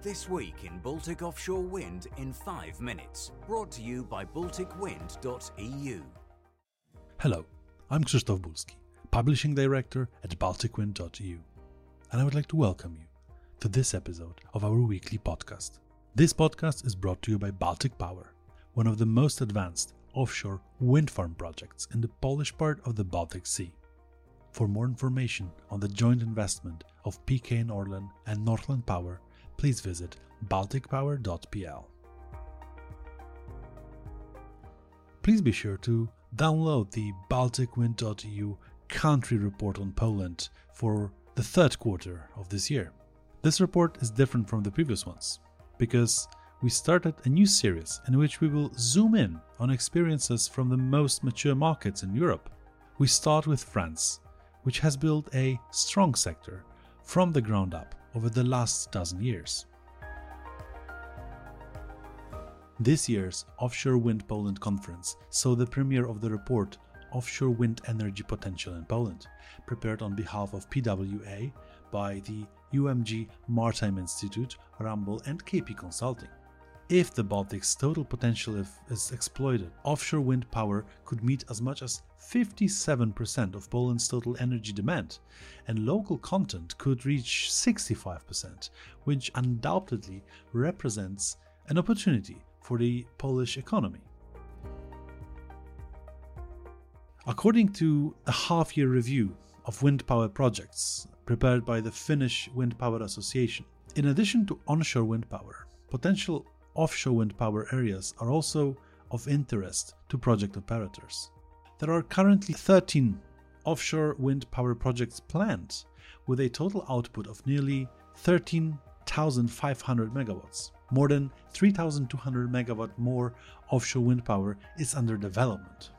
This week in Baltic Offshore Wind in 5 minutes. Brought to you by BalticWind.eu. Hello, I'm Krzysztof Bulski, Publishing Director at BalticWind.eu, and I would like to welcome you to this episode of our weekly podcast. This podcast is brought to you by Baltic Power, one of the most advanced offshore wind farm projects in the Polish part of the Baltic Sea. For more information on the joint investment of PKN Orlen and Northland Power, please visit balticpower.pl. Please be sure to download the balticwind.eu country report on Poland for the third quarter of this year. This report is different from the previous ones because we started a new series in which we will zoom in on experiences from the most mature markets in Europe. We start with France, which has built a strong sector from the ground up over the last dozen years. This year's Offshore Wind Poland conference saw the premiere of the report Offshore Wind Energy Potential in Poland, prepared on behalf of PWA by the UMG Maritime Institute, Ramboll, and KP Consulting. If the Baltic's total potential is exploited, offshore wind power could meet as much as 57% of Poland's total energy demand, and local content could reach 65%, which undoubtedly represents an opportunity for the Polish economy. According to a half year review of wind power projects prepared by the Finnish Wind Power Association, in addition to onshore wind power, potential offshore wind power areas are also of interest to project operators. There are currently 13 offshore wind power projects planned with a total output of nearly 13,500 megawatts. More than 3,200 megawatt more offshore wind power is under development.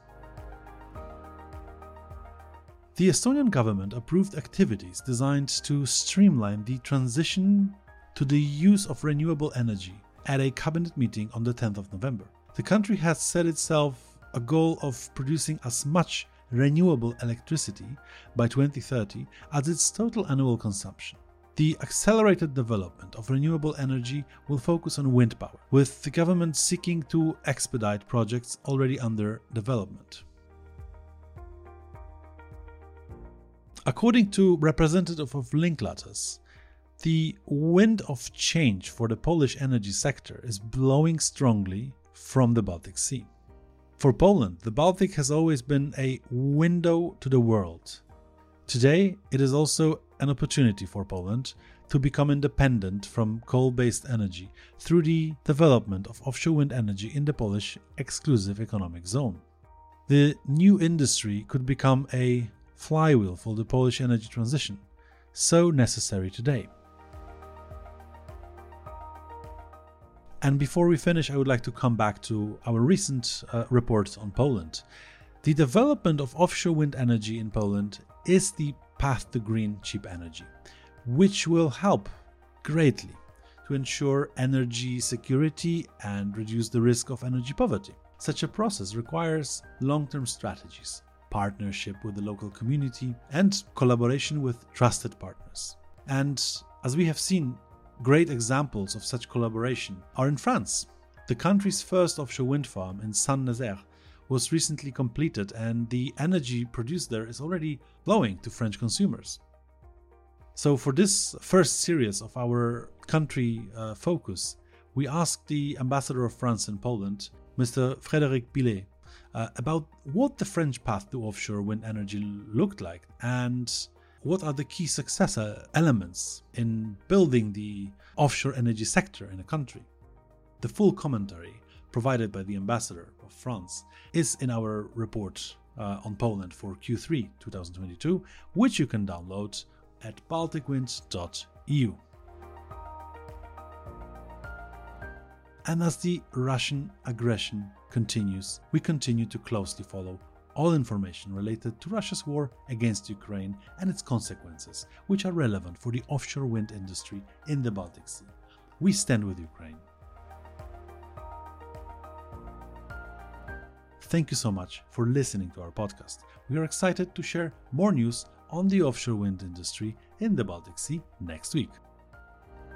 The Estonian government approved activities designed to streamline the transition to the use of renewable energy at a cabinet meeting on the 10th of November. The country has set itself a goal of producing as much renewable electricity by 2030 as its total annual consumption. The accelerated development of renewable energy will focus on wind power, with the government seeking to expedite projects already under development. According to representative of Linklaters, the wind of change for the Polish energy sector is blowing strongly from the Baltic Sea. For Poland, the Baltic has always been a window to the world. Today, it is also an opportunity for Poland to become independent from coal based energy through the development of offshore wind energy in the Polish exclusive economic zone. The new industry could become a flywheel for the Polish energy transition, so necessary today. And before we finish, I would like to come back to our recent uh, report on Poland. The development of offshore wind energy in Poland is the path to green, cheap energy, which will help greatly to ensure energy security and reduce the risk of energy poverty. Such a process requires long term strategies, partnership with the local community, and collaboration with trusted partners. And as we have seen Great examples of such collaboration are in France. The country's first offshore wind farm in Saint Nazaire was recently completed, and the energy produced there is already flowing to French consumers. So, for this first series of our country uh, focus, we asked the ambassador of France in Poland, Mr. Frédéric Billet, uh, about what the French path to offshore wind energy looked like and what are the key success elements in building the offshore energy sector in a country? The full commentary provided by the ambassador of France is in our report uh, on Poland for Q3 2022, which you can download at balticwind.eu. And as the Russian aggression continues, we continue to closely follow all information related to Russia's war against Ukraine and its consequences, which are relevant for the offshore wind industry in the Baltic Sea. We stand with Ukraine. Thank you so much for listening to our podcast. We are excited to share more news on the offshore wind industry in the Baltic Sea next week.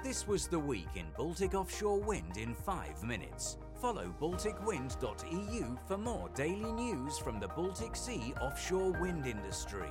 This was the week in Baltic offshore wind in 5 minutes. Follow balticwind.eu for more daily news from the Baltic Sea offshore wind industry.